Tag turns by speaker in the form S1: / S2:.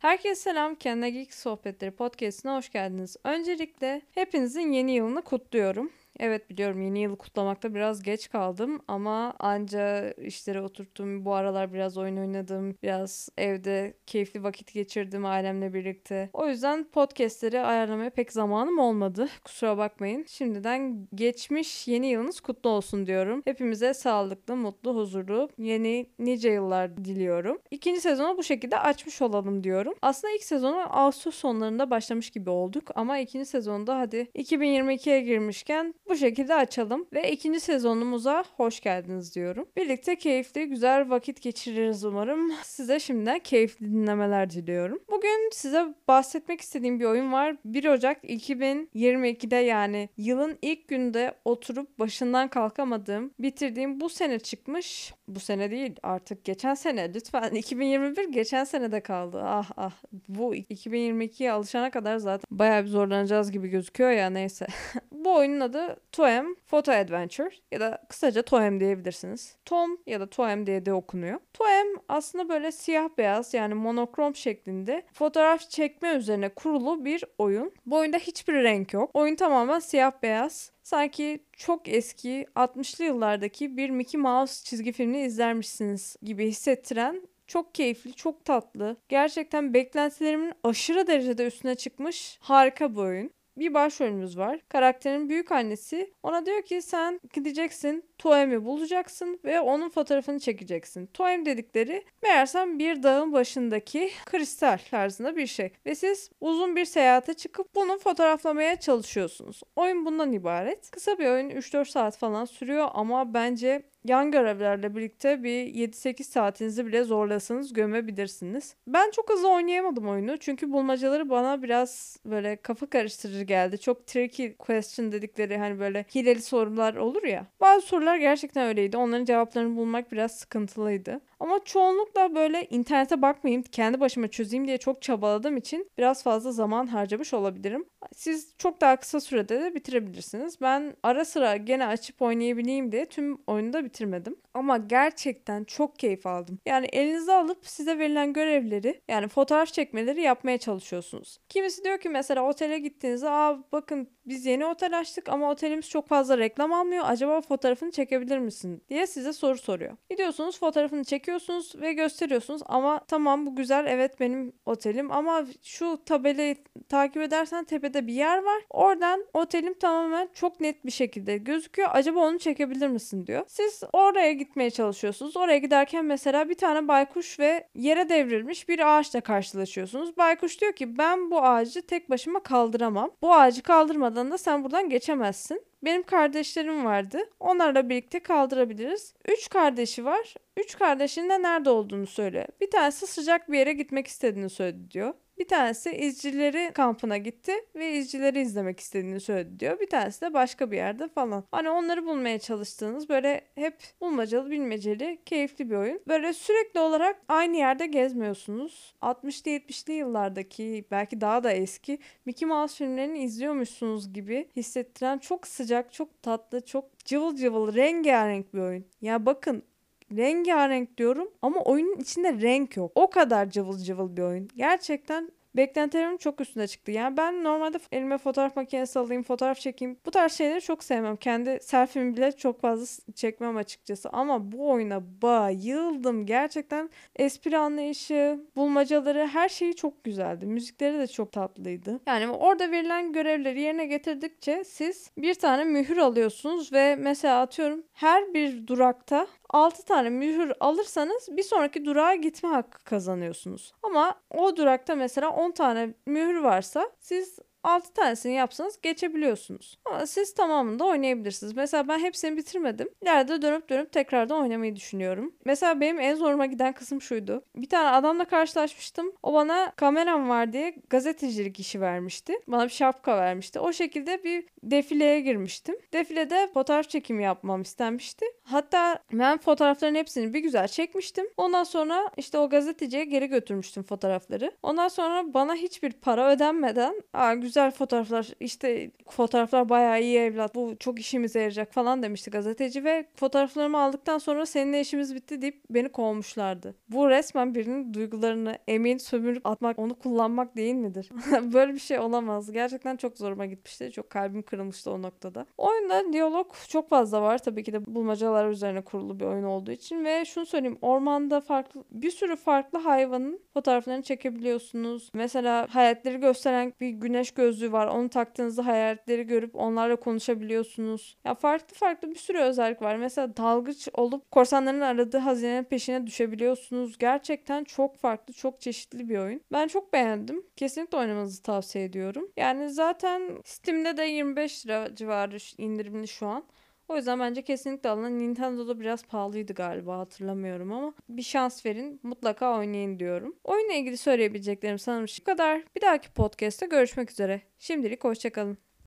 S1: Herkese selam. Kendine Geek Sohbetleri podcastine hoş geldiniz. Öncelikle hepinizin yeni yılını kutluyorum. Evet biliyorum yeni yılı kutlamakta biraz geç kaldım ama anca işlere oturttum. Bu aralar biraz oyun oynadım. Biraz evde keyifli vakit geçirdim ailemle birlikte. O yüzden podcastleri ayarlamaya pek zamanım olmadı. Kusura bakmayın. Şimdiden geçmiş yeni yılınız kutlu olsun diyorum. Hepimize sağlıklı, mutlu, huzurlu yeni nice yıllar diliyorum. İkinci sezonu bu şekilde açmış olalım diyorum. Aslında ilk sezonu Ağustos sonlarında başlamış gibi olduk ama ikinci sezonda hadi 2022'ye girmişken bu şekilde açalım ve ikinci sezonumuza hoş geldiniz diyorum. Birlikte keyifli, güzel vakit geçiririz umarım. Size şimdiden keyifli dinlemeler diliyorum. Bugün size bahsetmek istediğim bir oyun var. 1 Ocak 2022'de yani yılın ilk günde oturup başından kalkamadığım, bitirdiğim bu sene çıkmış. Bu sene değil artık geçen sene lütfen 2021 geçen senede kaldı. Ah ah bu 2022'ye alışana kadar zaten bayağı bir zorlanacağız gibi gözüküyor ya neyse. bu oyunun adı Toem Photo Adventure ya da kısaca Toem diyebilirsiniz. Tom ya da Toem diye de okunuyor. Toem aslında böyle siyah beyaz yani monokrom şeklinde fotoğraf çekme üzerine kurulu bir oyun. Bu oyunda hiçbir renk yok. Oyun tamamen siyah beyaz. Sanki çok eski 60'lı yıllardaki bir Mickey Mouse çizgi filmini izlermişsiniz gibi hissettiren çok keyifli, çok tatlı. Gerçekten beklentilerimin aşırı derecede üstüne çıkmış harika bir oyun bir başrolümüz var. Karakterin büyük annesi ona diyor ki sen gideceksin Toem'i bulacaksın ve onun fotoğrafını çekeceksin. Toem dedikleri meğersem bir dağın başındaki kristal tarzında bir şey. Ve siz uzun bir seyahate çıkıp bunu fotoğraflamaya çalışıyorsunuz. Oyun bundan ibaret. Kısa bir oyun 3-4 saat falan sürüyor ama bence yan görevlerle birlikte bir 7-8 saatinizi bile zorlasanız gömebilirsiniz. Ben çok hızlı oynayamadım oyunu çünkü bulmacaları bana biraz böyle kafa karıştırıcı geldi. Çok tricky question dedikleri hani böyle hileli sorular olur ya. Bazı sorular gerçekten öyleydi. Onların cevaplarını bulmak biraz sıkıntılıydı. Ama çoğunlukla böyle internete bakmayayım, kendi başıma çözeyim diye çok çabaladığım için biraz fazla zaman harcamış olabilirim. Siz çok daha kısa sürede de bitirebilirsiniz. Ben ara sıra gene açıp oynayabileyim diye tüm oyunu da bitirmedim. Ama gerçekten çok keyif aldım. Yani elinize alıp size verilen görevleri yani fotoğraf çekmeleri yapmaya çalışıyorsunuz. Kimisi diyor ki mesela otele gittiğinizde aa bakın biz yeni otel açtık ama otelimiz çok fazla reklam almıyor. Acaba fotoğrafını çekebilir misin diye size soru soruyor. Gidiyorsunuz fotoğrafını çekiyorsunuz ve gösteriyorsunuz ama tamam bu güzel evet benim otelim ama şu tabelayı takip edersen tepede bir yer var. Oradan otelim tamamen çok net bir şekilde gözüküyor. Acaba onu çekebilir misin diyor. Siz oraya gitmeye çalışıyorsunuz. Oraya giderken mesela bir tane baykuş ve yere devrilmiş bir ağaçla karşılaşıyorsunuz. Baykuş diyor ki ben bu ağacı tek başıma kaldıramam. Bu ağacı kaldırmadan da sen buradan geçemezsin. Benim kardeşlerim vardı. Onlarla birlikte kaldırabiliriz. Üç kardeşi var. Üç kardeşinin de nerede olduğunu söyle. Bir tanesi sıcak bir yere gitmek istediğini söyledi diyor. Bir tanesi izcileri kampına gitti ve izcileri izlemek istediğini söyledi diyor. Bir tanesi de başka bir yerde falan. Hani onları bulmaya çalıştığınız böyle hep bulmacalı bilmeceli keyifli bir oyun. Böyle sürekli olarak aynı yerde gezmiyorsunuz. 60'lı 70'li yıllardaki belki daha da eski Mickey Mouse filmlerini izliyormuşsunuz gibi hissettiren çok sıcak, çok tatlı, çok cıvıl cıvıl rengarenk bir oyun. Ya bakın rengarenk diyorum ama oyunun içinde renk yok. O kadar cıvıl cıvıl bir oyun. Gerçekten Beklentilerimin çok üstüne çıktı. Yani ben normalde elime fotoğraf makinesi alayım, fotoğraf çekeyim. Bu tarz şeyleri çok sevmem. Kendi selfie'mi bile çok fazla çekmem açıkçası. Ama bu oyuna bayıldım. Gerçekten espri anlayışı, bulmacaları her şeyi çok güzeldi. Müzikleri de çok tatlıydı. Yani orada verilen görevleri yerine getirdikçe siz bir tane mühür alıyorsunuz ve mesela atıyorum her bir durakta 6 tane mühür alırsanız bir sonraki durağa gitme hakkı kazanıyorsunuz. Ama o durakta mesela 10 tane mühür varsa siz 6 tanesini yapsanız geçebiliyorsunuz. Ama siz tamamını da oynayabilirsiniz. Mesela ben hepsini bitirmedim. İleride dönüp dönüp tekrardan oynamayı düşünüyorum. Mesela benim en zoruma giden kısım şuydu. Bir tane adamla karşılaşmıştım. O bana kameram var diye gazetecilik işi vermişti. Bana bir şapka vermişti. O şekilde bir defileye girmiştim. Defilede fotoğraf çekimi yapmam istenmişti. Hatta ben fotoğrafların hepsini bir güzel çekmiştim. Ondan sonra işte o gazeteciye geri götürmüştüm fotoğrafları. Ondan sonra bana hiçbir para ödenmeden Aa, güzel güzel fotoğraflar işte fotoğraflar bayağı iyi evlat bu çok işimize yarayacak falan demişti gazeteci ve fotoğraflarımı aldıktan sonra seninle işimiz bitti deyip beni kovmuşlardı. Bu resmen birinin duygularını emin sömürüp atmak onu kullanmak değil midir? Böyle bir şey olamaz. Gerçekten çok zoruma gitmişti. Çok kalbim kırılmıştı o noktada. Oyunda diyalog çok fazla var. Tabii ki de bulmacalar üzerine kurulu bir oyun olduğu için ve şunu söyleyeyim ormanda farklı bir sürü farklı hayvanın fotoğraflarını çekebiliyorsunuz. Mesela hayaletleri gösteren bir güneş gözlüğü var. Onu taktığınızda hayaletleri görüp onlarla konuşabiliyorsunuz. Ya farklı farklı bir sürü özellik var. Mesela dalgıç olup korsanların aradığı hazinenin peşine düşebiliyorsunuz. Gerçekten çok farklı, çok çeşitli bir oyun. Ben çok beğendim. Kesinlikle oynamanızı tavsiye ediyorum. Yani zaten Steam'de de 25 lira civarı indirimli şu an. O yüzden bence kesinlikle alın. Nintendo'da biraz pahalıydı galiba hatırlamıyorum ama bir şans verin. Mutlaka oynayın diyorum. Oyunla ilgili söyleyebileceklerim sanırım şu kadar. Bir dahaki podcast'te görüşmek üzere. Şimdilik hoşçakalın.